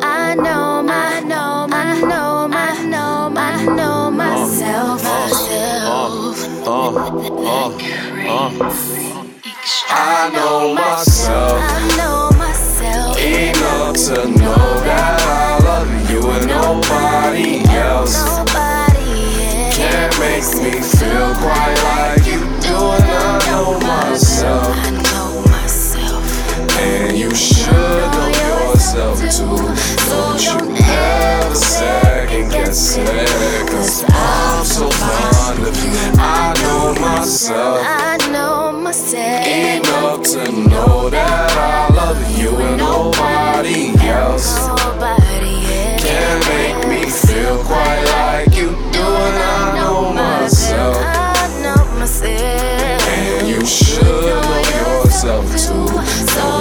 I know myself. Oh, oh, oh, I know myself. Enough to know that I love you and nobody else. Nobody Can't make me feel quite like you do, and I know myself. I know myself. And you should know yourself too. Don't you ever second guess it. Cause I'm so fond of you. I know myself. I know myself. Enough to know that should know yourself too. Don't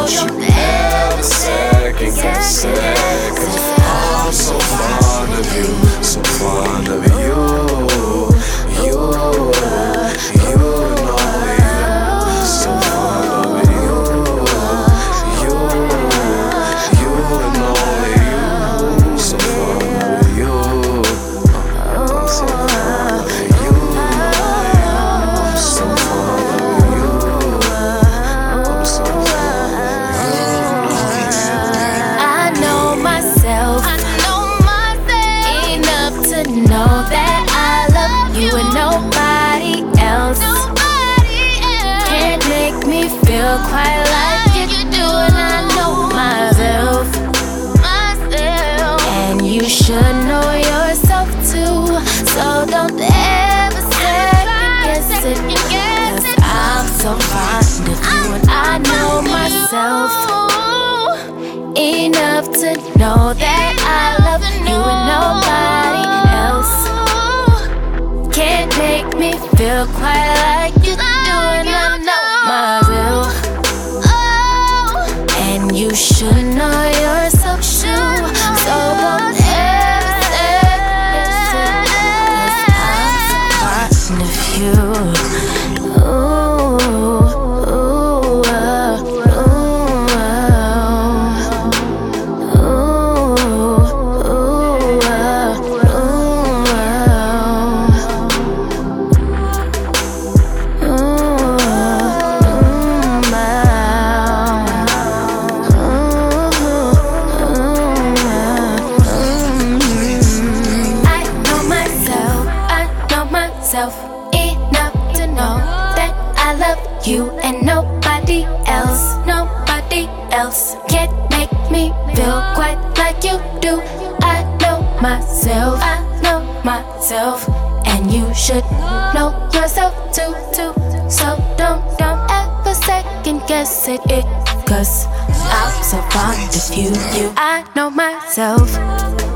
so fond of I know myself enough to know that I love you and nobody else can't make me feel quite like know that I love you and nobody else, nobody else can't make me feel quite like you do. I know myself, I know myself, and you should know yourself too, too. So don't, don't ever second guess it, it, cause I'm so fond of you, you. I know myself.